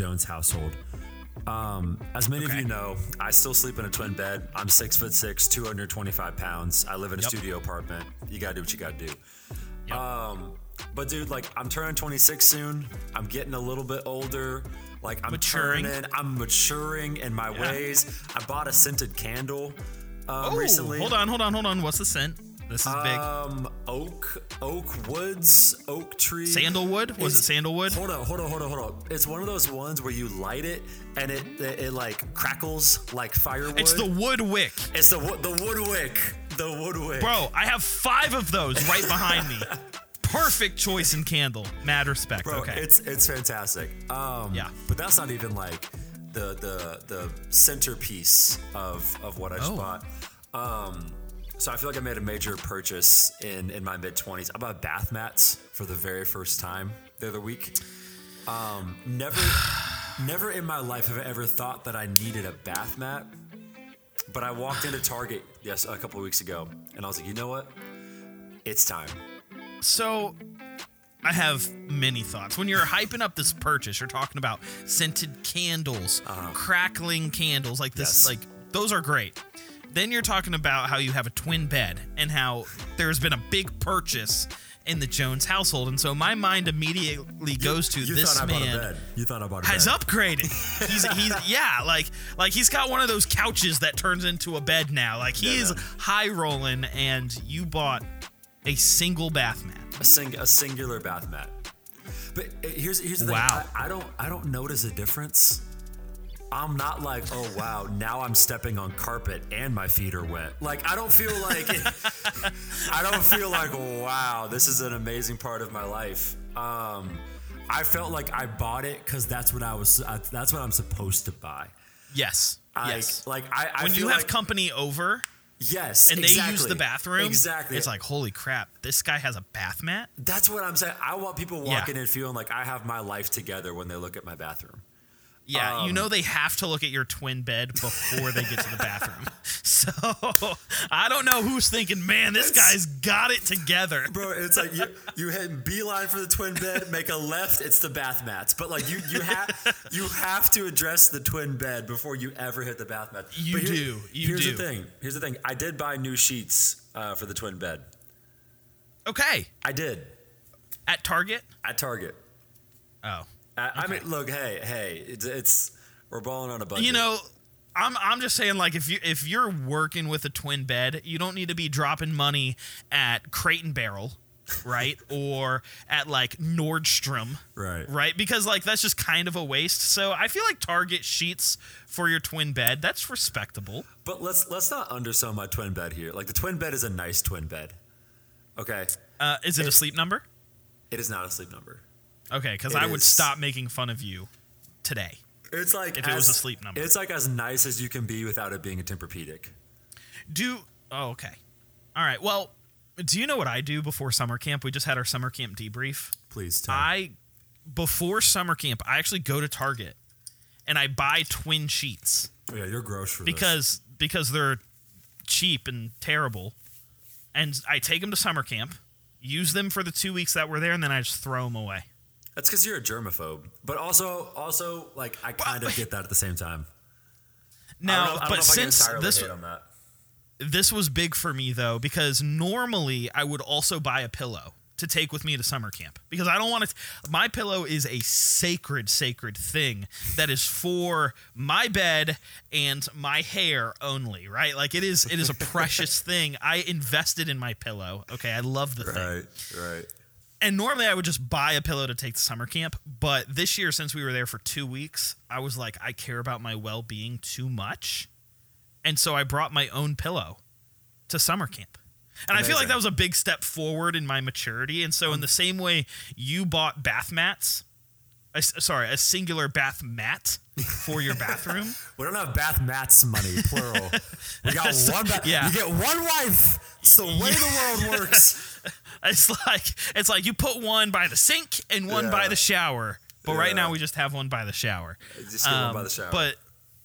milestone in the Jones household. Um, as many Okay. of you know, I still sleep in a twin bed. I'm six foot six, 225 pounds. I live in a Yep. studio apartment. You gotta do what you gotta do. Yep. Um, but dude, like I'm turning 26 soon. I'm getting a little bit older. Like I'm Maturing. turning, I'm maturing in my Yeah. ways. I bought a scented candle um, oh, recently. hold on, hold on, hold on. What's the scent? This is big. Um, oak, oak woods, oak tree. Sandalwood? Was it sandalwood? Hold on, hold on, hold on, hold on. It's one of those ones where you light it and it it, it, like crackles like firewood. It's the wood wick. it's the the wood wick, the wood wick. Bro, I have five of those right behind me. Perfect choice in candle. Mad respect. Bro, okay. it's it's fantastic. Um, Yeah. but that's not even like the the the centerpiece of of what I Oh. bought. Um, so I feel like I made a major purchase in in my mid twenties. I bought bath mats for the very first time the other week. Um, never never in my life have I ever thought that I needed a bath mat. But I walked into Target yes a couple of weeks ago, and I was like, you know what? It's time. So I have many thoughts. When you're hyping up this purchase, you're talking about scented candles, crackling candles like this Yes. like those are great. Then you're talking about how you have a twin bed and how there's been a big purchase in the Jones household. And so my mind immediately goes to this. Man. You this thought I bought a man bed. You thought I bought has bed. upgraded. He's he's yeah, like like he's got one of those couches that turns into a bed now. Like he Yeah, is man. high rolling and you bought a single bath mat. a, sing, a singular bath mat. But uh, here's here's the Wow. thing. I, I don't I don't notice a difference. I'm not like, oh wow, now I'm stepping on carpet and my feet are wet. Like I don't feel like I don't feel like wow, this is an amazing part of my life. Um, I felt like I bought it because that's what I was. I, that's what I'm supposed to buy. Yes. I, yes. Like I, I when you have like, company over yes, and they use the bathroom, Exactly. It's like, holy crap, this guy has a bath mat. That's what I'm saying. I want people Yeah. walking in feeling like I have my life together when they look at my bathroom. Yeah, you Um, know they have to look at your twin bed before they get to the bathroom. So I don't know who's thinking, man, this guy's got it together. Bro, it's like you you hit beeline for the twin bed, make a left, it's the bath mats. But like you you have you have to address the twin bed before you ever hit the bath mat. You here- do, you here's do. the thing. Here's the thing. I did buy new sheets uh, for the twin bed. Okay, I did at Target. at Target. Oh, I, I mean, look, hey, hey, it's, it's we're balling on a budget. you know, I'm I'm just saying, like, if you if you're working with a twin bed, you don't need to be dropping money at Crate and Barrel, right, or at like Nordstrom. right? right? Because like that's just kind of a waste. So I feel like Target sheets for your twin bed that's respectable. But let's let's not undersell my twin bed here. Like the twin bed is a nice twin bed. Okay, Uh, is it a sleep number? it is not a sleep number. Okay, because I would is- stop making fun of you today. It's like If it was a sleep number. It's like as nice as you can be without it being a Tempur-Pedic. Do oh okay, all right. Well, do you know what I do before summer camp? We just had our summer camp debrief. Please tell. I before summer camp, I actually go to Target and I buy twin sheets oh, yeah, you're gross for this. because because they're cheap and terrible. And I take them to summer camp, use them for the two weeks that we're there, and then I just throw them away. That's because you're a germaphobe. But also, also like I kind of get that at the same time. Now, know- I don't know but if I can since this hate on that. this was big for me though, because normally I would also buy a pillow to take with me to summer camp because I don't want to. My pillow is a sacred, sacred thing that is for my bed and my hair only. Right? Like it is. It is a precious thing. I invested in my pillow. Okay, I love the thing. right, right. And normally I would just buy a pillow to take to summer camp, but this year since we were there for 2 weeks, I was like I care about my well-being too much. And so I brought my own pillow to summer camp. And I feel like that was a big step forward in my maturity. And so in the same way you bought bath mats, a, sorry, a singular bath mat for your bathroom. We don't have bath mats money, plural. We got one. Ba- Yeah. You get one wife. It's the way the world works. It's like it's like you put one by the sink and one by the shower. But right now we just have one by the shower. Just get one by Um, the shower. But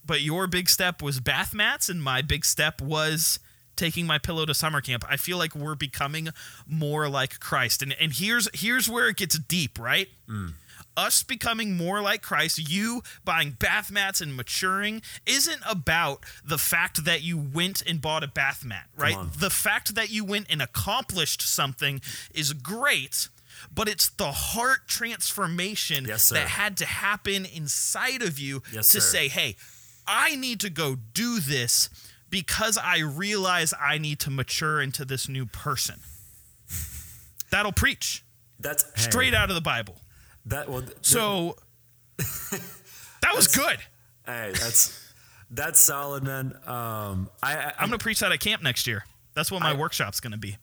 but your big step was bath mats, and my big step was taking my pillow to summer camp. I feel like we're becoming more like Christ. And and here's here's where it gets deep, right? Mm. Us becoming more like Christ, you buying bath mats and maturing, isn't about the fact that you went and bought a bath mat, right? The fact that you went and accomplished something is great, but it's the heart transformation Yes, that had to happen inside of you Yes, to sir. say, hey, I need to go do this because I realize I need to mature into this new person. That'll preach That's straight hey, out of the Bible. That well, So that was good. hey, that's that's solid, man. Um, I, I I'm gonna preach that at camp next year. That's what my I- workshop's gonna be.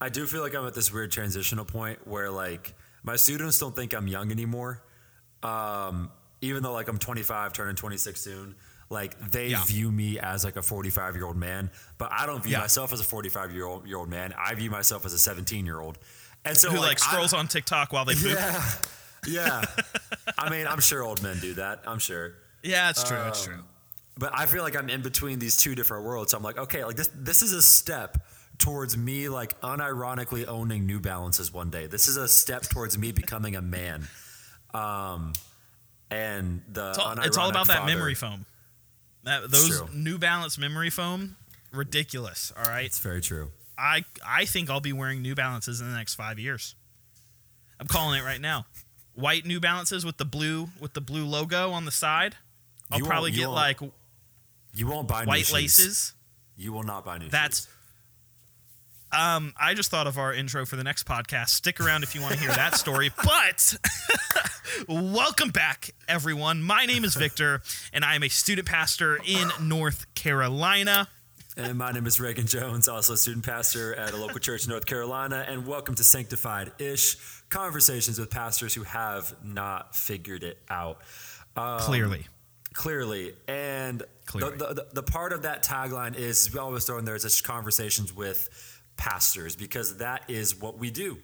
I do feel like I'm at this weird transitional point where like my students don't think I'm young anymore. Um, even though like I'm 25, turning 26 soon, like they Yeah. view me as like a 45 year old man, but I don't view Yeah. myself as a 45 year old year old man. I view myself as a 17 year old. And so Who like, I- scrolls on TikTok while they poop? Yeah. Yeah. I mean, I'm sure old men do that. I'm sure. Yeah, it's true. it's Um, true. But I feel like I'm in between these two different worlds. So I'm like, okay, like this this is a step towards me like unironically owning New Balances one day. This is a step towards me becoming a man. Um and the It's all, it's all about that memory foam. That those. New Balance memory foam, ridiculous. All right, It's very true. I I think I'll be wearing New Balances in the next five years. I'm calling it right now. White New Balances with the blue with the blue logo on the side. I'll You probably get like You won't buy new white laces. You will not buy new That's shoes. Um, I just thought of our intro for the next podcast. Stick around if you want to hear that story. But welcome back, everyone. My name is Victor, and I am a student pastor in North Carolina. And my name is Reagan Jones, also a student pastor at a local church in North Carolina. And welcome to Sanctified Ish Conversations with Pastors who have not figured it out. Um, Clearly, Clearly. And Clearly. The, the, the part of that tagline is we always throw in there is conversations with pastors because that is what we do.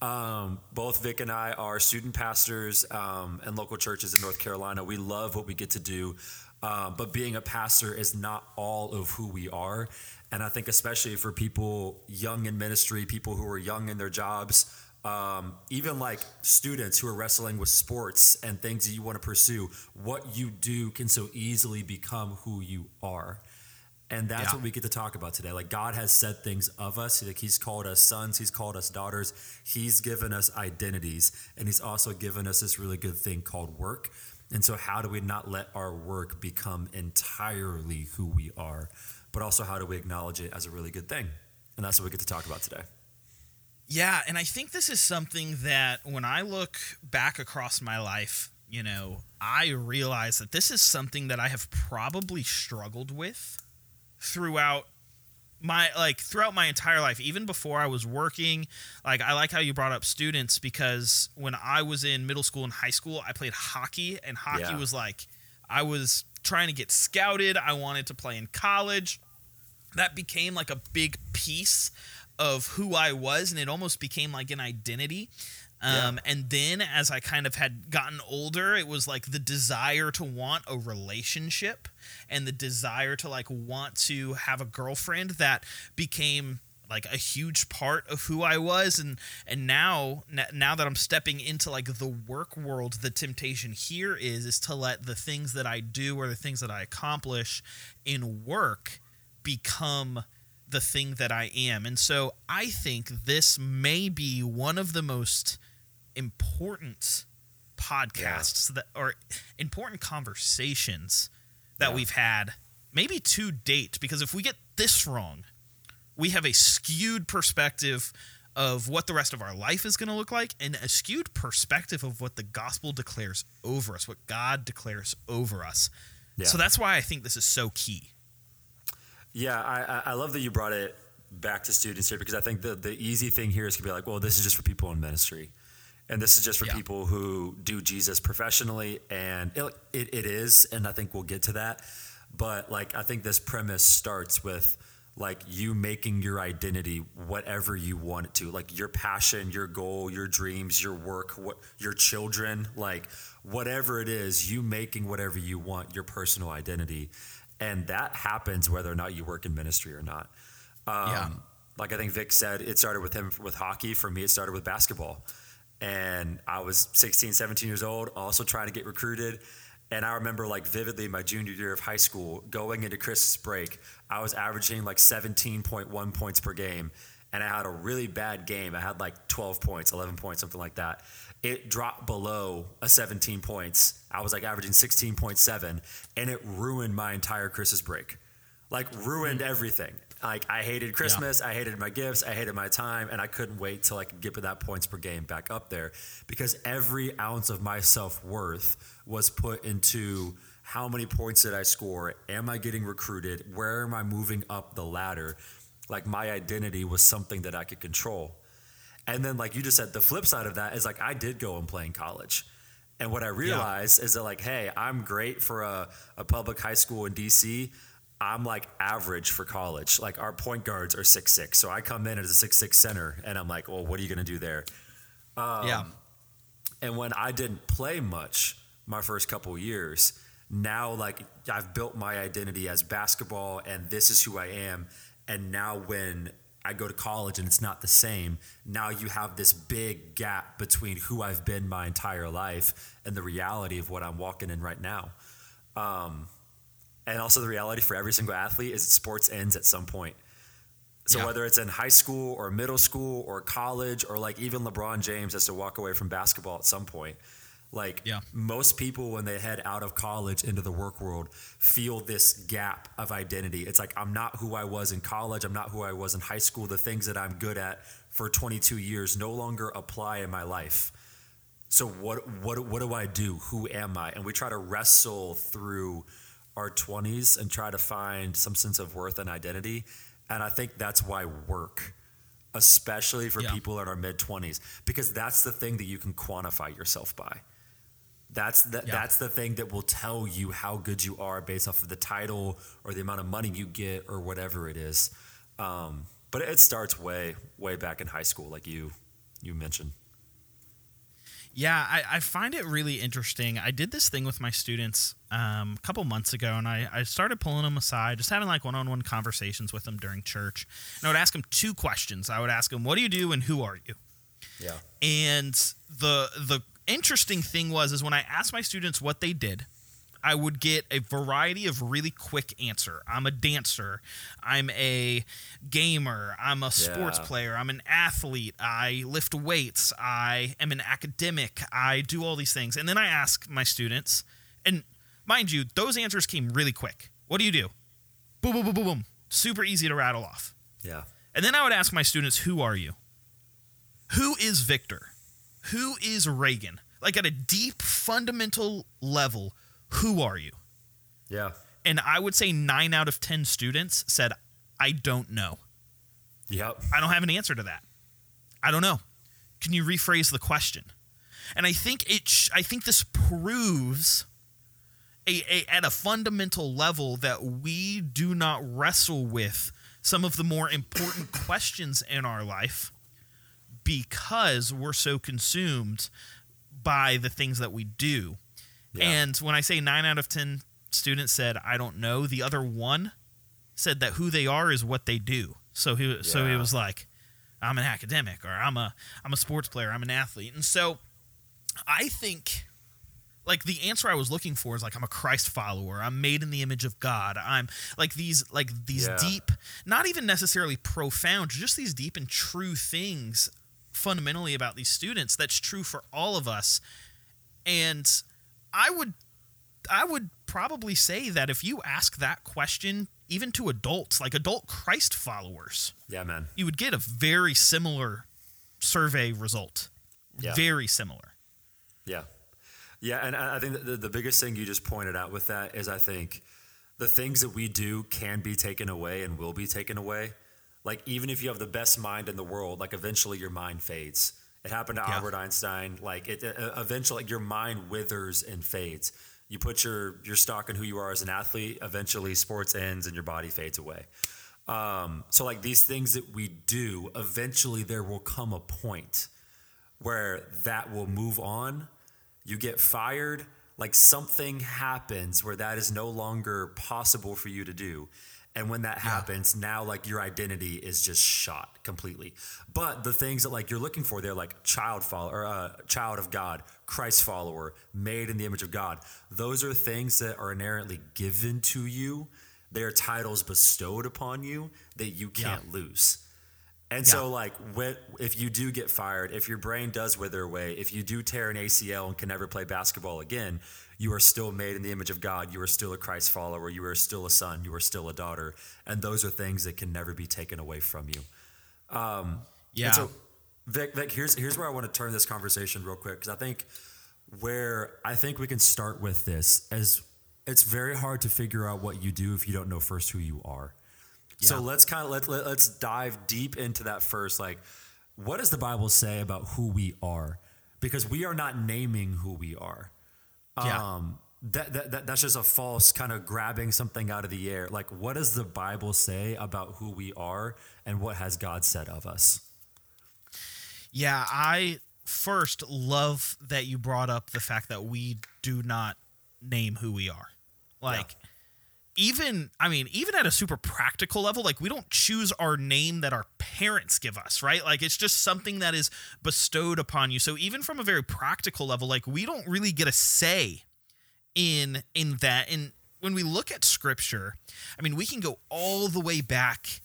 Um, both Vic and I are student pastors um, in local churches in North Carolina. We love what we get to do, um, but being a pastor is not all of who we are. And I think, especially for people young in ministry, people who are young in their jobs, um, even like students who are wrestling with sports and things that you want to pursue, what you do can so easily become who you are. And that's Yeah. what we get to talk about today. Like God has said things of us. Like He's called us sons. He's called us daughters. He's given us identities, and He's also given us this really good thing called work. And so, how do we not let our work become entirely who we are, but also how do we acknowledge it as a really good thing? And that's what we get to talk about today. Yeah, and I think this is something that when I look back across my life, you know, I realize that this is something that I have probably struggled with throughout my like throughout my entire life even before i was working. Like i like how you brought up students because when i was in middle school and high school i played hockey and hockey Yeah. was like i was trying to get scouted. I wanted to play in college. That became like a big piece of who i was and it almost became like an identity. Um, and then as i kind of had gotten older it was like the desire to want a relationship and the desire to like want to have a girlfriend that became like a huge part of who I was. And and now now that I'm stepping into like the work world the temptation here is is to let the things that I do or the things that I accomplish in work become the thing that I am and so I think this may be one of the most important podcasts that or important conversations that Yeah. we've had maybe to date because if we get this wrong we have a skewed perspective of what the rest of our life is going to look like and a skewed perspective of what the gospel declares over us what god declares over us Yeah. so that's why i think this is so key Yeah, I, I- love that you brought it back to students here because I think the, the easy thing here is to be like, well, this is just for people in ministry. And this is just for Yeah. people who do Jesus professionally. And it, it, it is. And I think we'll get to that. But like, I think this premise starts with like you making your identity whatever you want it to, like your passion, your goal, your dreams, your work, what your children, like whatever it is, you making whatever you want your personal identity. And that happens whether or not you work in ministry or not. Um, Yeah. Like I think Vic said, it started with him with hockey. For me, it started with basketball. and I was 16, 17 years old, also trying to get recruited. And I remember like vividly my junior year of high school going into Christmas break, I was averaging like 17.1 points per game. And I had a really bad game. I had like 12 points, 11 points, something like that. It dropped below a 17 points. I was like averaging 16.7, and it ruined my entire Christmas break. Like, ruined mm. everything. Like, I hated Christmas. Yeah. I hated my gifts. I hated my time. And I couldn't wait till I could get that points per game back up there because every ounce of my self worth was put into how many points did I score? Am I getting recruited? Where am I moving up the ladder? Like my identity was something that I could control. And then, like you just said, the flip side of that is like I did go and play in college. And what I realized yeah. is that, like, hey, I'm great for a, a public high school in DC. I'm like average for college. Like our point guards are six six, so I come in as a six six center, and I'm like, well, what are you gonna do there? Um, yeah. And when I didn't play much, my first couple years. Now, like I've built my identity as basketball, and this is who I am. And now, when I go to college and it's not the same, now you have this big gap between who I've been my entire life and the reality of what I'm walking in right now. Um, and also, the reality for every single athlete is that sports ends at some point. So yeah. whether it's in high school or middle school or college or like even LeBron James has to walk away from basketball at some point. Like yeah. most people, when they head out of college into the work world, feel this gap of identity. It's like, I'm not who I was in college. I'm not who I was in high school. The things that I'm good at for 22 years no longer apply in my life. So what, what, what do I do? Who am I? And we try to wrestle through our 20s and try to find some sense of worth and identity. And I think that's why work, especially for yeah. people in our mid 20s, because that's the thing that you can quantify yourself by that's the, yeah. that's the thing that will tell you how good you are based off of the title or the amount of money you get or whatever it is. Um, but it starts way way back in high school, like you you mentioned. Yeah, I, I find it really interesting. I did this thing with my students um, a couple months ago, and I, I started pulling them aside, just having like one on one conversations with them during church. And I would ask them two questions. I would ask them, "What do you do?" and "Who are you?" Yeah. And the the interesting thing was is when I asked my students what they did, I would get a variety of really quick answer. I'm a dancer. I'm a gamer. I'm a sports yeah. player. I'm an athlete. I lift weights. I am an academic. I do all these things. And then I ask my students, and mind you, those answers came really quick. What do you do? Boom, boom, boom, boom, boom. Super easy to rattle off. Yeah. And then I would ask my students, who are you? Who is Victor? Who is Reagan? Like at a deep fundamental level, who are you? Yeah. And I would say nine out of 10 students said, I don't know. Yep. I don't have an answer to that. I don't know. Can you rephrase the question? And I think it. Sh- I think this proves, a, a, at a fundamental level, that we do not wrestle with some of the more important questions in our life because we're so consumed by the things that we do. Yeah. And when I say nine out of 10 students said, I don't know, the other one said that who they are is what they do. So he, yeah. so he was like, I'm an academic or I'm a, I'm a sports player. I'm an athlete. And so I think like the answer I was looking for is like I'm a Christ follower. I'm made in the image of God. I'm like these like these yeah. deep, not even necessarily profound, just these deep and true things fundamentally about these students that's true for all of us. And i would i would probably say that if you ask that question even to adults like adult christ followers yeah man. you would get a very similar survey result. Yeah. very similar. Yeah. Yeah and i think the, the biggest thing you just pointed out with that is i think the things that we do can be taken away and will be taken away like even if you have the best mind in the world, like eventually your mind fades. It happened to yeah. Albert Einstein. Like it, uh, eventually, like your mind withers and fades. You put your your stock in who you are as an athlete. Eventually, sports ends and your body fades away. Um, so, like these things that we do, eventually there will come a point where that will move on. You get fired. Like something happens where that is no longer possible for you to do And when that happens, now like your identity is just shot completely. But the things that like you're looking for, they're like child follower, or uh, child of God, Christ follower, made in the image of God. Those are things that are inherently given to you. They are titles bestowed upon you that you can't lose. And so, like, when, if you do get fired, if your brain does wither away, if you do tear an ACL and can never play basketball again, you are still made in the image of God. You are still a Christ follower. You are still a son. You are still a daughter. And those are things that can never be taken away from you. Um, yeah. So, Vic, Vic, here's here's where I want to turn this conversation real quick because I think where I think we can start with this is it's very hard to figure out what you do if you don't know first who you are. So let's kind of let, let let's dive deep into that first. Like, what does the Bible say about who we are? Because we are not naming who we are. Yeah. Um, that, that, that that's just a false kind of grabbing something out of the air. Like, what does the Bible say about who we are, and what has God said of us? Yeah, I first love that you brought up the fact that we do not name who we are. Like even I mean, even at a super practical level, like we don't choose our name that our parents give us, right? Like it's just something that is bestowed upon you. So even from a very practical level, like we don't really get a say in in that. And when we look at scripture, I mean, we can go all the way back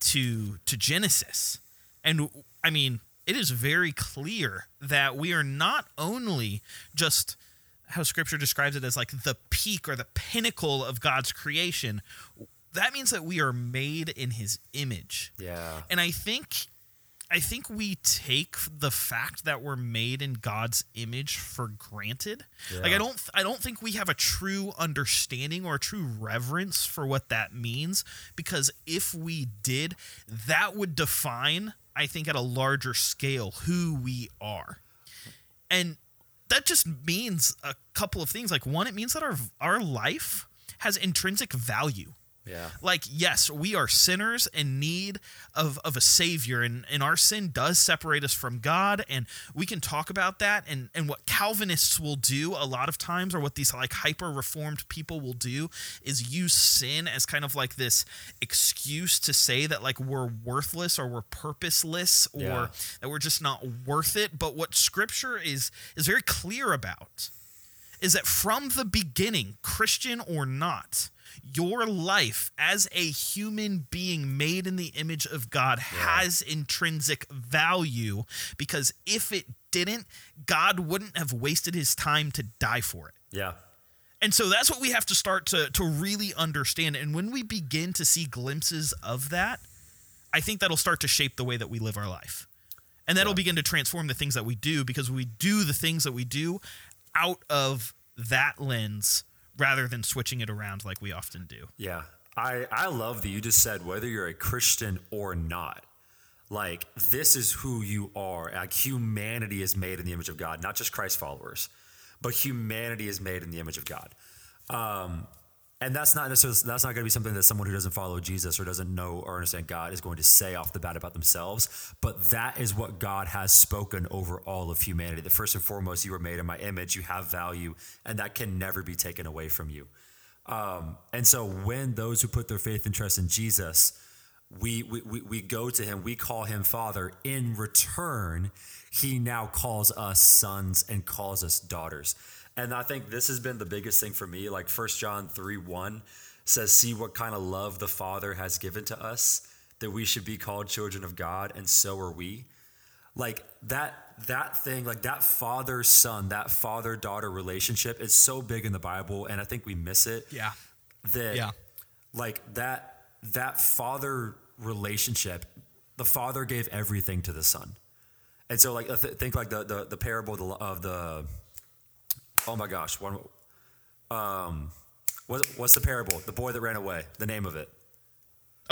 to to Genesis. And I mean, it is very clear that we are not only just how scripture describes it as like the peak or the pinnacle of God's creation. That means that we are made in his image. Yeah. And I think I think we take the fact that we're made in God's image for granted. Like I don't I don't think we have a true understanding or a true reverence for what that means because if we did, that would define I think at a larger scale who we are. And that just means a couple of things. Like one it means that our our life has intrinsic value Yeah. like yes we are sinners in need of, of a savior and, and our sin does separate us from god and we can talk about that and, and what calvinists will do a lot of times or what these like hyper reformed people will do is use sin as kind of like this excuse to say that like we're worthless or we're purposeless or Yeah. that we're just not worth it but what scripture is is very clear about is that from the beginning, Christian or not, your life as a human being made in the image of God has intrinsic value because if it didn't, God wouldn't have wasted his time to die for it. Yeah. And so that's what we have to start to to really understand. And when we begin to see glimpses of that, I think that'll start to shape the way that we live our life. And that'll begin to transform the things that we do because we do the things that we do out of that lens rather than switching it around like we often do. Yeah. I, I love that you just said whether you're a Christian or not, like this is who you are. Like humanity is made in the image of God, not just Christ followers, but humanity is made in the image of God. Um, and that's not necessarily that's not going to be something that someone who doesn't follow Jesus or doesn't know or understand God is going to say off the bat about themselves. But that is what God has spoken over all of humanity. That first and foremost, you were made in my image. You have value, and that can never be taken away from you. Um, and so when those who put their faith and trust in Jesus, we, we, we go to him, we call him Father. In return, he now calls us sons and calls us daughters. And I think this has been the biggest thing for me. Like 1 John 3 1 says, See what kind of love the Father has given to us, that we should be called children of God, and so are we like that that thing like that father son that father daughter relationship is so big in the bible and i think we miss it Yeah. that Yeah. like that that father relationship the father gave everything to the son and so like th- think like the the, the parable of the, of the oh my gosh one um what, what's the parable the boy that ran away the name of it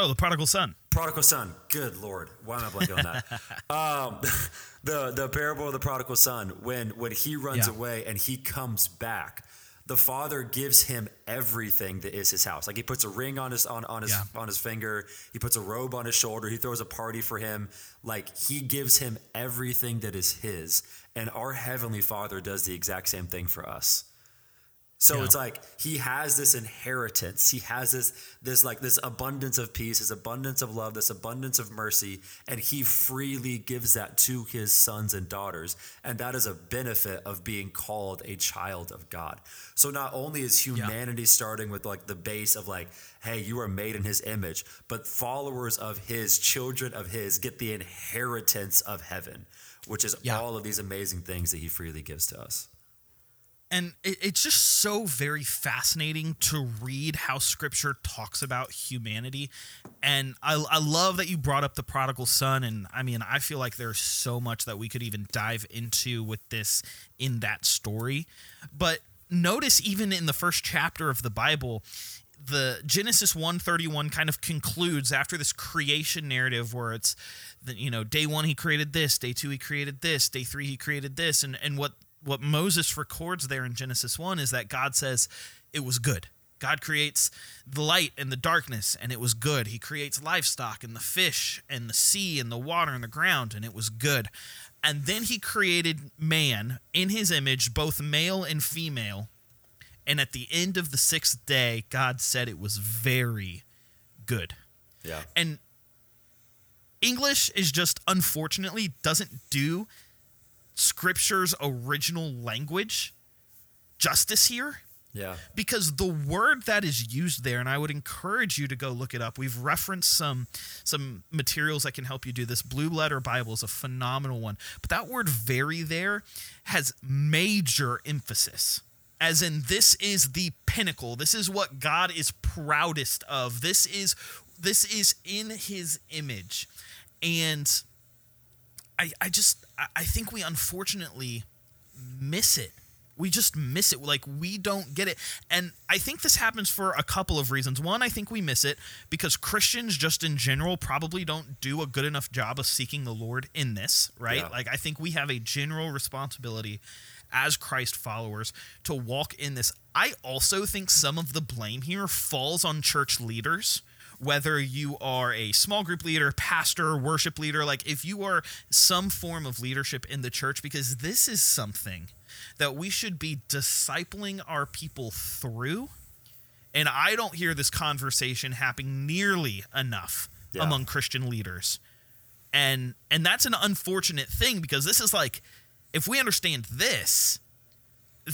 Oh, the prodigal son. prodigal son. Good lord, why am I blanking on that? um, the the parable of the prodigal son. When when he runs Yeah. away and he comes back, the father gives him everything that is his house. Like he puts a ring on his on, on his Yeah. on his finger. He puts a robe on his shoulder. He throws a party for him. Like he gives him everything that is his. And our heavenly Father does the exact same thing for us. So Yeah. it's like he has this inheritance. He has this this like this abundance of peace, this abundance of love, this abundance of mercy, and he freely gives that to his sons and daughters. And that is a benefit of being called a child of God. So not only is humanity starting with like the base of like, hey, you are made in his image, but followers of his, children of his, get the inheritance of heaven, which is Yeah. all of these amazing things that he freely gives to us. and it, it's just so very fascinating to read how scripture talks about humanity and I, I love that you brought up the prodigal son and i mean i feel like there's so much that we could even dive into with this in that story but notice even in the first chapter of the bible the genesis 131 kind of concludes after this creation narrative where it's you know day one he created this day two he created this day three he created this and and what what Moses records there in Genesis 1 is that God says it was good. God creates the light and the darkness, and it was good. He creates livestock and the fish and the sea and the water and the ground, and it was good. And then he created man in his image, both male and female. And at the end of the sixth day, God said it was very good. Yeah. And English is just unfortunately doesn't do scripture's original language justice here Yeah. because the word that is used there and I would encourage you to go look it up. We've referenced some some materials that can help you do this. Blue Letter Bible is a phenomenal one. But that word very there has major emphasis. As in this is the pinnacle. This is what God is proudest of. This is this is in his image. And I, I just I- think we unfortunately miss it. We just miss it. Like we don't get it. And I think this happens for a couple of reasons. One, I think we miss it because Christians just in general probably don't do a good enough job of seeking the Lord in this, right? Yeah. Like I think we have a general responsibility as Christ followers to walk in this. I also think some of the blame here falls on church leaders whether you are a small group leader, pastor, worship leader, like if you are some form of leadership in the church, because this is something that we should be discipling our people through. And I don't hear this conversation happening nearly enough Yeah. among Christian leaders. And and that's an unfortunate thing because this is like if we understand this,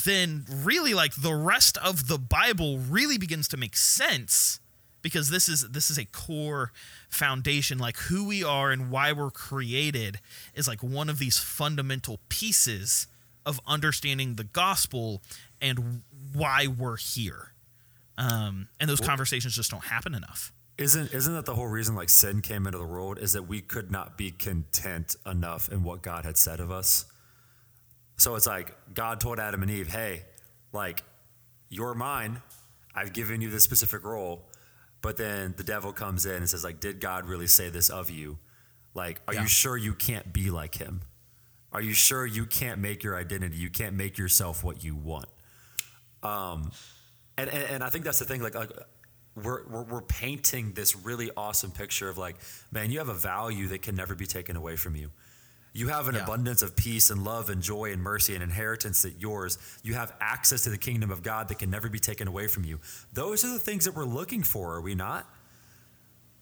then really like the rest of the Bible really begins to make sense because this is this is a core foundation like who we are and why we're created is like one of these fundamental pieces of understanding the gospel and why we're here. Um, and those conversations just don't happen enough. Isn't isn't that the whole reason like sin came into the world is that we could not be content enough in what God had said of us? So it's like God told Adam and Eve, "Hey, like you're mine. I've given you this specific role." But then the devil comes in and says like, "Did God really say this of you? Like, are Yeah. you sure you can't be like him? Are you sure you can't make your identity? You can't make yourself what you want?" Um and, and, and I think that's the thing. Like, like we're, we're we're painting this really awesome picture of like, man, you have a value that can never be taken away from you. You have an Yeah. abundance of peace and love and joy and mercy and inheritance that yours. You have access to the kingdom of God that can never be taken away from you. Those are the things that we're looking for, are we not?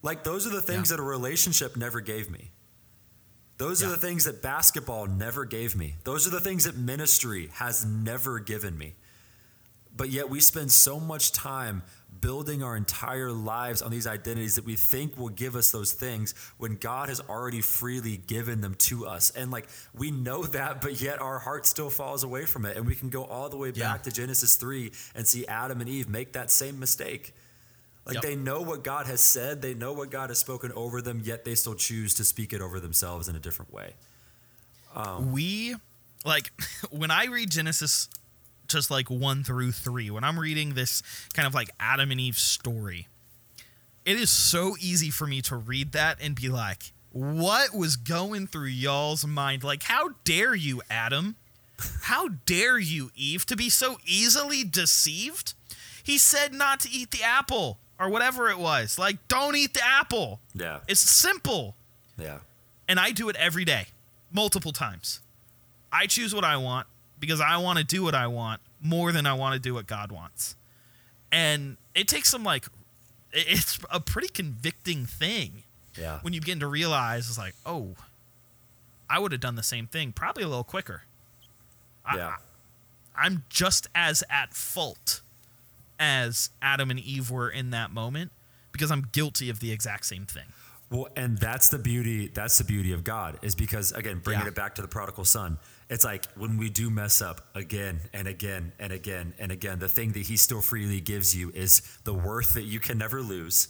Like those are the things Yeah. that a relationship never gave me. Those are the things that basketball never gave me. Those are the things that ministry has never given me. But yet we spend so much time building our entire lives on these identities that we think will give us those things when God has already freely given them to us. And like we know that, but yet our heart still falls away from it. And we can go all the way Yeah. back to Genesis 3 and see Adam and Eve make that same mistake. Like Yep. they know what God has said, they know what God has spoken over them, yet they still choose to speak it over themselves in a different way. Um, we like when I read Genesis just like 1 through 3 when I'm reading this kind of like Adam and Eve story it is so easy for me to read that and be like what was going through y'all's mind? Like how dare you Adam? How dare you Eve to be so easily deceived? He said not to eat the apple or whatever it was. Like don't eat the apple. Yeah. it's simple. Yeah. and I do it every day, multiple times. I choose what I want because I want to do what I want, more than I want to do what God wants. And it takes some like it's a pretty convicting thing Yeah. when you begin to realize it's like, oh, I would have done the same thing, probably a little quicker. I- yeah. I'm just as at fault as Adam and Eve were in that moment because I'm guilty of the exact same thing. Well, and that's the beauty. That's the beauty of God is because again, bringing Yeah. it back to the prodigal son. It's like when we do mess up again and again and again and again, the thing that He still freely gives you is the worth that you can never lose,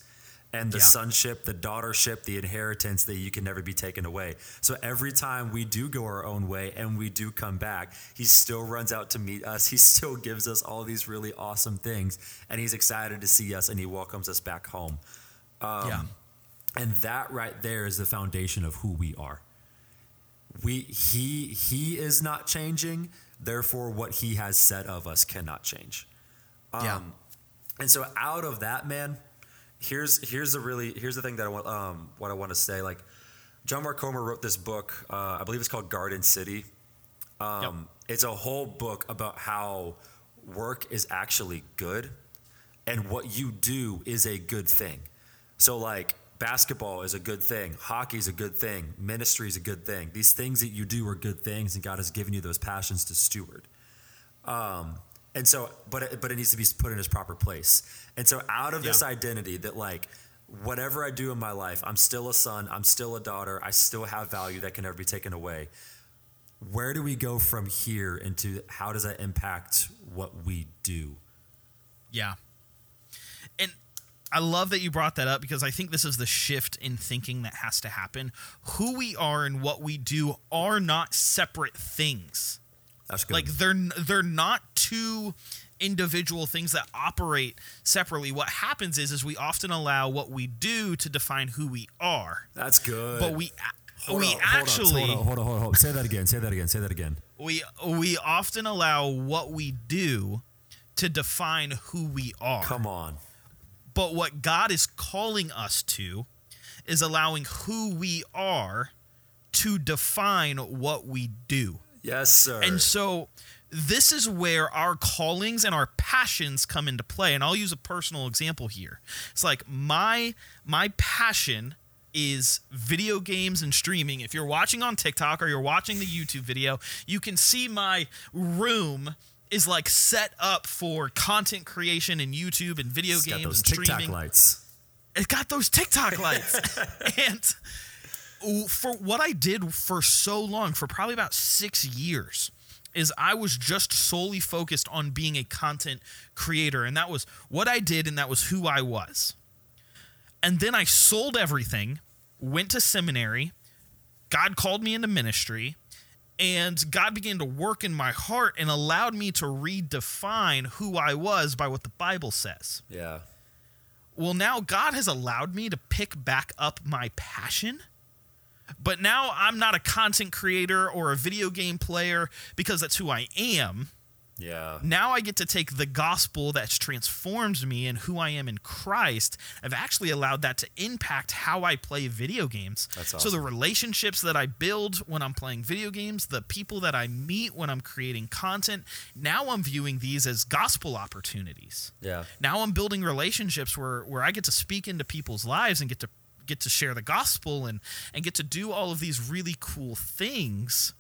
and the Yeah. sonship, the daughtership, the inheritance that you can never be taken away. So every time we do go our own way and we do come back, He still runs out to meet us. He still gives us all these really awesome things, and He's excited to see us, and He welcomes us back home. Um, yeah. And that right there is the foundation of who we are. We he he is not changing, therefore what he has said of us cannot change. Um, Yeah. And so out of that, man, here's here's the really here's the thing that I want um what I want to say. Like John Mark Comer wrote this book, uh, I believe it's called Garden City. Um, It's a whole book about how work is actually good and what you do is a good thing. So, like, basketball is a good thing, hockey is a good thing, ministry is a good thing. These things that you do are good things, and God has given you those passions to steward. Um, and so, but it, but it needs to be put in its proper place. And so, out of this Yeah. identity that, like, whatever I do in my life, I'm still a son, I'm still a daughter, I still have value that can never be taken away. Where do we go from here into how does that impact what we do? Yeah. I love that you brought that up because I think this is the shift in thinking that has to happen. Who we are and what we do are not separate things. That's good. Like they're they're not two individual things that operate separately. What happens is is we often allow what we do to define who we are. That's good. But we Hold we on, actually hold on, hold on, hold on, hold on. Say that again. Say that again. Say that again. we we often allow what we do to define who we are. Come on. But what God is calling us to is allowing who we are to define what we do. Yes, sir. And so this is where our callings and our passions come into play. And I'll use a personal example here. It's like my my passion is video games and streaming. If you're watching on TikTok or you're watching the YouTube video, you can see my room is like set up for content creation and YouTube and video It's got games those and TikTok streaming lights. it got those TikTok lights. and for what I did for so long, for probably about six years, is I was just solely focused on being a content creator. And that was what I did, and that was who I was. And then I sold everything, went to seminary, God called me into ministry, and God began to work in my heart and allowed me to redefine who I was by what the Bible says. Yeah. Well, now God has allowed me to pick back up my passion. But now I'm not a content creator or a video game player because that's who I am. Yeah. Now I get to take the gospel that's transformed me and who I am in Christ. I've actually allowed that to impact how I play video games. That's awesome. So the relationships that I build when I'm playing video games, the people that I meet when I'm creating content, now I'm viewing these as gospel opportunities Yeah. now I'm building relationships where where I get to speak into people's lives and get to get to share the gospel and and get to do all of these really cool things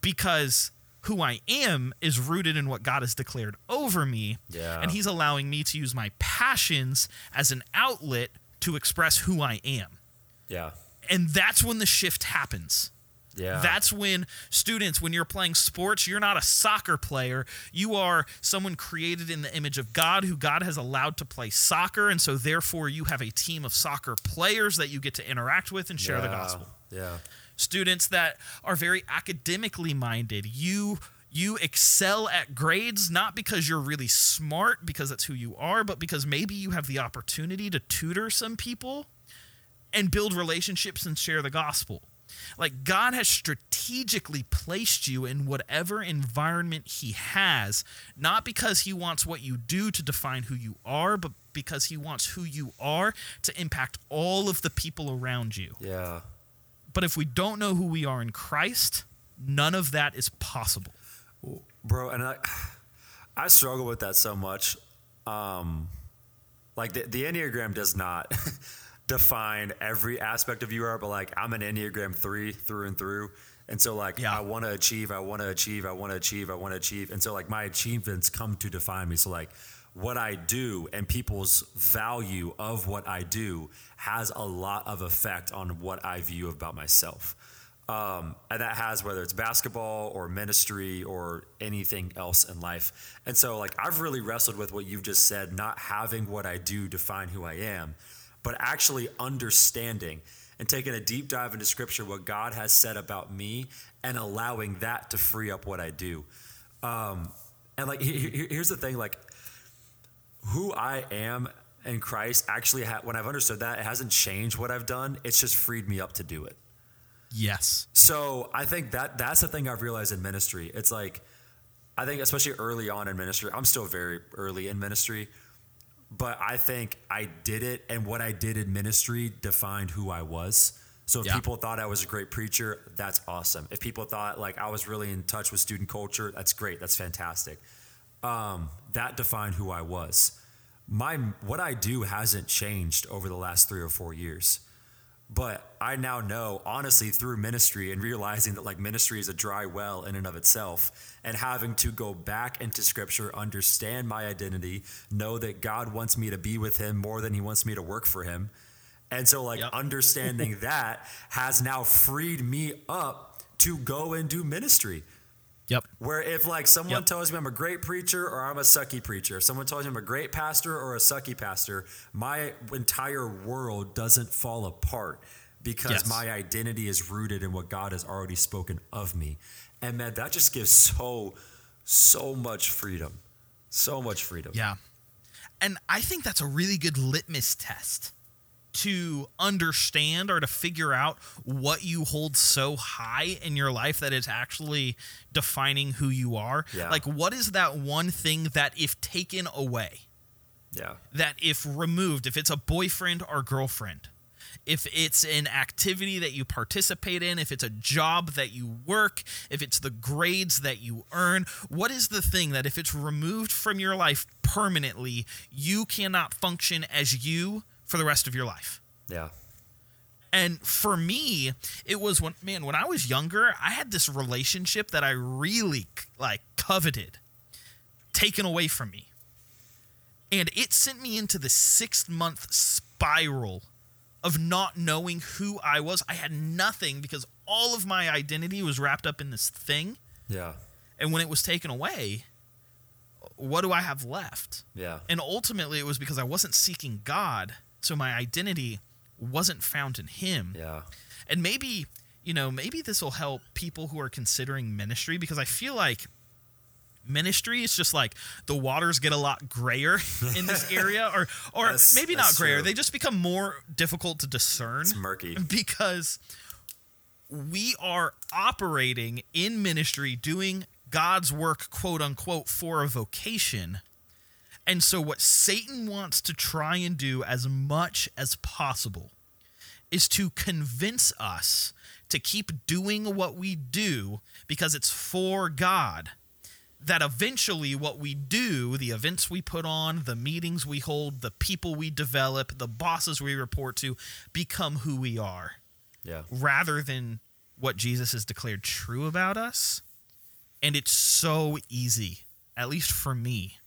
because who I am is rooted in what God has declared over me Yeah. and he's allowing me to use my passions as an outlet to express who I am Yeah. and that's when the shift happens Yeah. that's when students, when you're playing sports, you're not a soccer player. You are someone created in the image of God who God has allowed to play soccer. And so, therefore, you have a team of soccer players that you get to interact with and share the gospel. Yeah. Students that are very academically minded, you. You excel at grades not because you're really smart, because that's who you are, but because maybe you have the opportunity to tutor some people and build relationships and share the gospel. Like God has strategically placed you in whatever environment He has, not because He wants what you do to define who you are, but because He wants who you are to impact all of the people around you. Yeah. But if we don't know who we are in Christ, none of that is possible. bro and i I struggle with that so much. Um, like the, the Enneagram does not define every aspect of you are, but like I'm an Enneagram three through and through. And so like Yeah. I want to achieve, I want to achieve, I want to achieve, I want to achieve. And so like my achievements come to define me. So like what I do and people's value of what I do has a lot of effect on what I view about myself. Um, and that has whether it's basketball or ministry or anything else in life. And so, like, I've really wrestled with what you've just said, not having what I do define who I am, but actually understanding and taking a deep dive into scripture, what God has said about me, and allowing that to free up what I do. Um, and, like, he- he- here's the thing like, who I am in Christ actually, ha- when I've understood that, it hasn't changed what I've done, it's just freed me up to do it. Yes. So I think that that's the thing I've realized in ministry. It's like I think especially early on in ministry, I'm still very early in ministry, but I think I did it and what I did in ministry defined who I was. So if Yeah. people thought I was a great preacher, that's awesome. If people thought like I was really in touch with student culture, that's great. That's fantastic. Um, that defined who I was. My what I do hasn't changed over the last three or four years. But I now know, honestly, through ministry and realizing that like ministry is a dry well in and of itself, and having to go back into scripture, understand my identity, know that God wants me to be with Him more than He wants me to work for Him. And so, like, Yep. understanding that has now freed me up to go and do ministry. Yep. Where if like someone Yep. tells me I'm a great preacher or I'm a sucky preacher, if someone tells me I'm a great pastor or a sucky pastor, my entire world doesn't fall apart because Yes. my identity is rooted in what God has already spoken of me. And man, that just gives so so much freedom. So much freedom. Yeah. And I think that's a really good litmus test to understand or to figure out what you hold so high in your life that it's actually defining who you are. Yeah. Like, what is that one thing that, if taken away, Yeah. that if removed, if it's a boyfriend or girlfriend, if it's an activity that you participate in, if it's a job that you work, if it's the grades that you earn, what is the thing that if it's removed from your life permanently, you cannot function as you for the rest of your life? Yeah. And for me, it was when man, when I was younger, I had this relationship that I really like coveted taken away from me. And it sent me into the 6 month spiral of not knowing who I was. I had nothing because all of my identity was wrapped up in this thing. Yeah. And when it was taken away, what do I have left? Yeah. And ultimately, it was because I wasn't seeking God. So my identity wasn't found in Him. Yeah. And maybe, you know, maybe this will help people who are considering ministry because I feel like ministry is just like the waters get a lot grayer in this area or or That's- maybe not grayer true. they just become more difficult to discern It's murky. because we are operating in ministry doing God's work quote unquote for a vocation and so what Satan wants to try and do as much as possible is to convince us to keep doing what we do because it's for God. That eventually, what we do, the events we put on, the meetings we hold, the people we develop, the bosses we report to, become who we are Yeah. rather than what Jesus has declared true about us. And it's so easy, at least for me,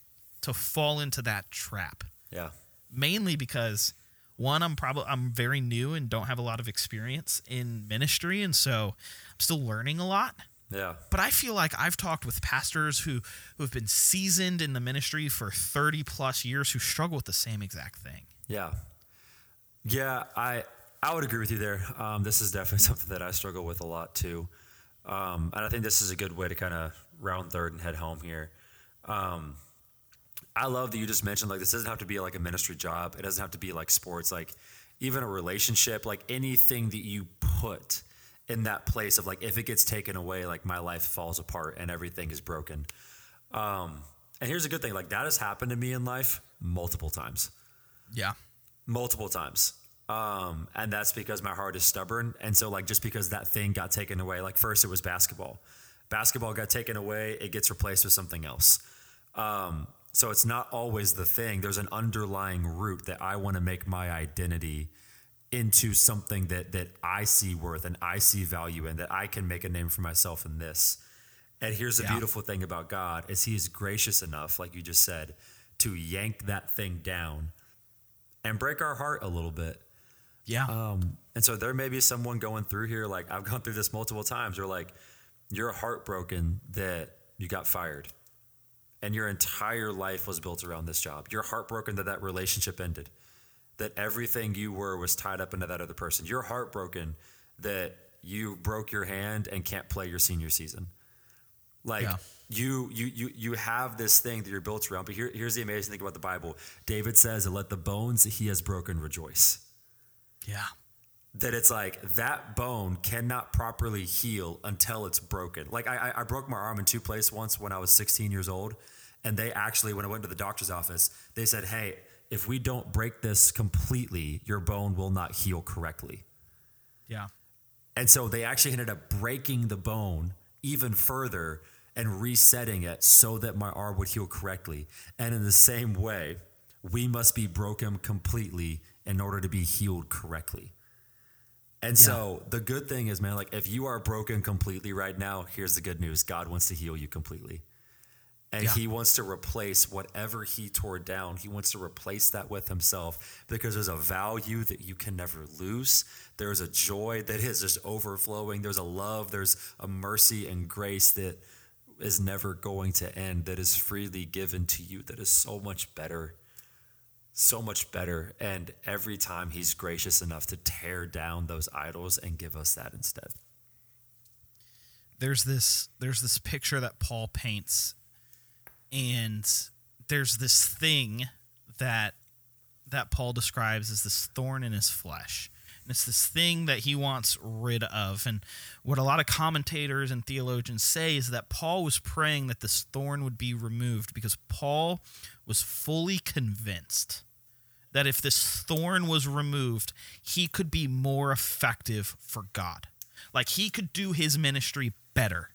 to fall into that trap Yeah. mainly because one i'm probably i'm very new and don't have a lot of experience in ministry and so i'm still learning a lot Yeah. but i feel like i've talked with pastors who who have been seasoned in the ministry for 30 plus years who struggle with the same exact thing Yeah, yeah, I I would agree with you there. Um, this is definitely something that I struggle with a lot too, um, and I think this is a good way to kind of round third and head home here. Um, I love that you just mentioned like this doesn't have to be like a ministry job. It doesn't have to be like sports. Like even a relationship, like anything that you put in that place of like if it gets taken away, like my life falls apart and everything is broken. Um, and here's a good thing: like that has happened to me in life multiple times yeah multiple times um, and that's because my heart is stubborn and so like just because that thing got taken away like first it was basketball basketball got taken away it gets replaced with something else Um, so it's not always the thing. There's an underlying root that I want to make my identity into something that that I see worth and I see value in that I can make a name for myself in this. And here's the Yeah. beautiful thing about God is he is gracious enough, like you just said, to yank that thing down and break our heart a little bit. Yeah. Um, and so there may be someone going through here, like I've gone through this multiple times, or like you're heartbroken that you got fired and your entire life was built around this job. You're heartbroken that that relationship ended, that everything you were was tied up into that other person. You're heartbroken that you broke your hand and can't play your senior season. Like Yeah. you, you, you, you have this thing that you're built around. But here, here's the amazing thing about the Bible. David says, "Let the bones that he has broken rejoice." yeah. That it's like that bone cannot properly heal until it's broken. Like I, I- broke my arm in two places once when I was 16 years old, and they actually, when I went to the doctor's office, they said, "Hey, if we don't break this completely, your bone will not heal correctly." Yeah. And so they actually ended up breaking the bone even further and resetting it so that my arm would heal correctly. And in the same way, we must be broken completely in order to be healed correctly. And so the good thing is, man, like if you are broken completely right now, here's the good news God wants to heal you completely. And Yeah. he wants to replace whatever he tore down. He wants to replace that with himself because there's a value that you can never lose. There's a joy that is just overflowing. There's a love, there's a mercy and grace that is never going to end, that is freely given to you, that is so much better. So much better. And every time he's gracious enough to tear down those idols and give us that instead. there's this there's this picture that Paul paints and there's this thing that that Paul describes as this thorn in his flesh. And it's this thing that he wants rid of. And what a lot of commentators and theologians say is that Paul was praying that this thorn would be removed because Paul was fully convinced that if this thorn was removed, he could be more effective for God. Like he could do his ministry better.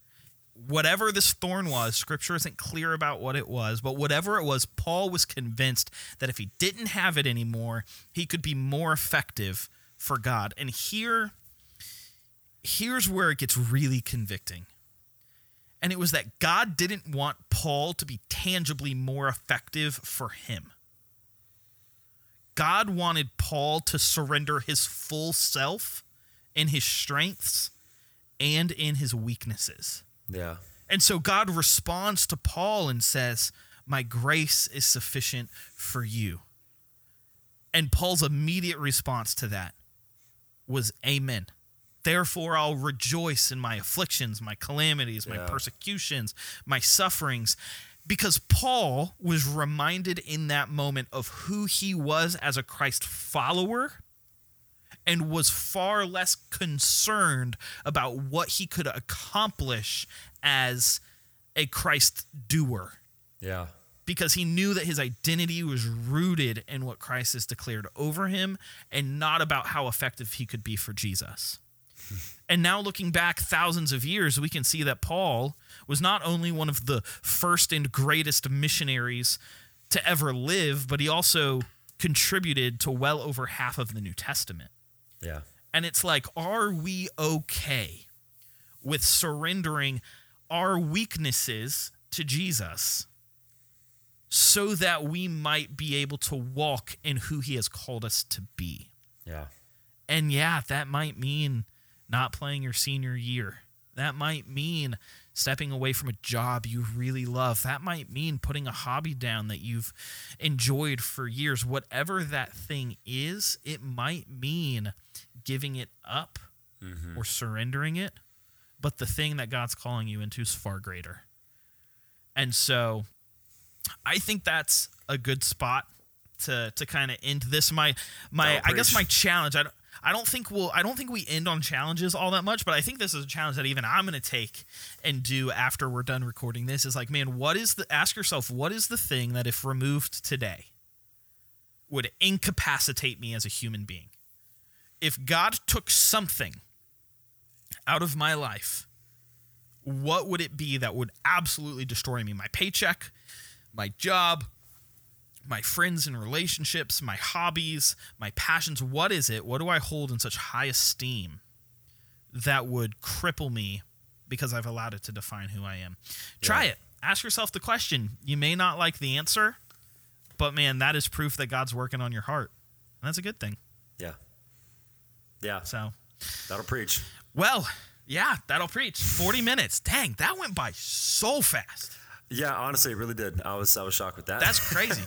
Whatever this thorn was, scripture isn't clear about what it was, but whatever it was, Paul was convinced that if he didn't have it anymore, he could be more effective for God. And here here's where it gets really convicting. And it was that God didn't want Paul to be tangibly more effective for him. God wanted Paul to surrender his full self in his strengths and in his weaknesses. Yeah. And so God responds to Paul and says, My grace is sufficient for you. And Paul's immediate response to that was, Amen. Therefore, I'll rejoice in my afflictions, my calamities, my Yeah. persecutions, my sufferings. Because Paul was reminded in that moment of who he was as a Christ follower and was far less concerned about what he could accomplish as a Christ doer Yeah. Because he knew that his identity was rooted in what Christ has declared over him and not about how effective he could be for Jesus. And now, looking back thousands of years, we can see that Paul was not only one of the first and greatest missionaries to ever live, but he also contributed to well over half of the New Testament. Yeah. And it's like, are we okay with surrendering our weaknesses to Jesus so that we might be able to walk in who he has called us to be? Yeah. And yeah, that might mean not playing your senior year. That might mean stepping away from a job you really love. That might mean putting a hobby down that you've enjoyed for years. Whatever that thing is, it might mean giving it up mm-hmm. or surrendering it. But the thing that God's calling you into is far greater. And so I think that's a good spot to to kind of end this. My my I guess my challenge. I don't, I don't think we'll I don't think we end on challenges all that much, but I think this is a challenge that even I'm going to take and do after we're done recording this. Is like, man, what is the? Ask yourself, what is the thing that if removed today would incapacitate me as a human being? If God took something out of my life, what would it be that would absolutely destroy me? My paycheck, my job, my friends and relationships, my hobbies, my passions. What is it? What do I hold in such high esteem that would cripple me because I've allowed it to define who I am? Try it. Ask yourself the question. You may not like the answer, but man, that is proof that God's working on your heart. And that's a good thing. Yeah. Yeah. So, That'll preach. well, yeah, that'll preach. 40 minutes. Dang, that went by so fast. Yeah, honestly, it really did. I was I was shocked with that. That's crazy.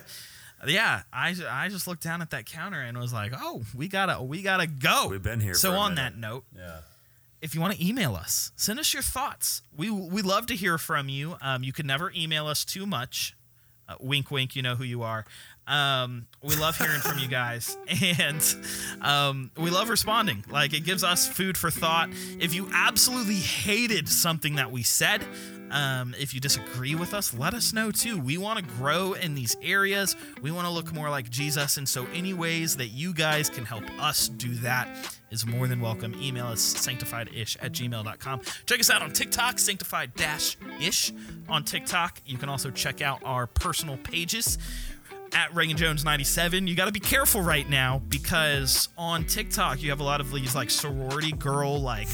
yeah, I, I just looked down at that counter and was like, "Oh, we gotta we gotta go." We've been here So on minute. that note, yeah. if you want to email us, send us your thoughts. We we love to hear from you. Um, you can never email us too much. Uh, wink, wink. You know who you are. Um, we love hearing from you guys, and um, we love responding. Like it gives us food for thought. If you absolutely hated something that we said, um, if you disagree with us, let us know too. We want to grow in these areas. We want to look more like Jesus, and so any ways that you guys can help us do that is more than welcome. Email us sanctified-ish at gmail.com. Check us out on TikTok, sanctified-ish on TikTok. You can also check out our personal pages at Reagan Jones 97. You got to be careful right now because on TikTok you have a lot of these like sorority girl like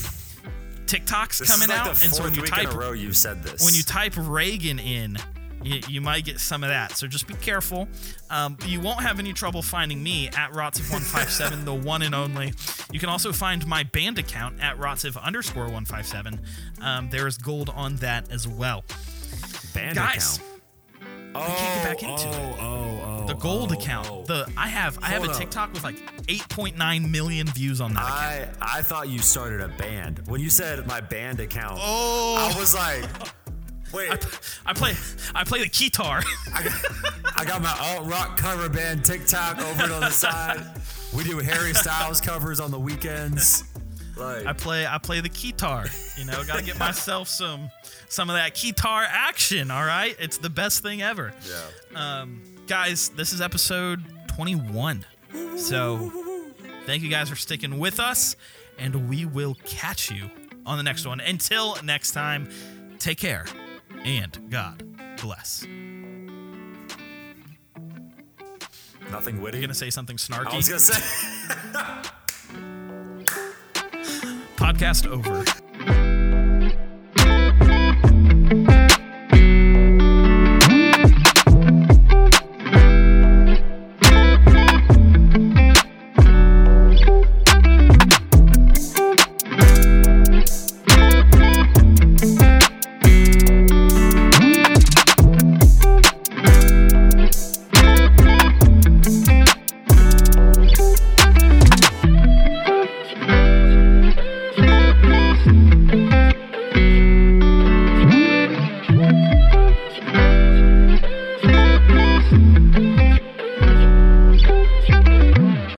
TikToks This coming like out, the and so when you type in a row you've said this. when you type Reagan in, you, you might get some of that. So just be careful. Um, you won't have any trouble finding me at Rotsiv157, the one and only. You can also find my band account at Rotsiv underscore 157. Um, there is gold on that as well. band Guys, account. We can't get back into oh, it. Oh, oh, The gold oh, account. oh. The I have I have a Hold up. TikTok with like 8.9 million views on that account. I I thought you started a band. When you said my band account, Oh. I was like, wait, I play I play the guitar. I got, I got my alt rock cover band TikTok over on the side. We do Harry Styles covers on the weekends. I play I play the guitar. You know, got to get myself some some of that guitar action. All right, it's the best thing ever. yeah. Um, guys, this is episode 21. So, thank you guys for sticking with us, and we will catch you on the next one. Until next time, take care and God bless. Nothing witty. You gonna say something snarky? I was gonna say. podcast over.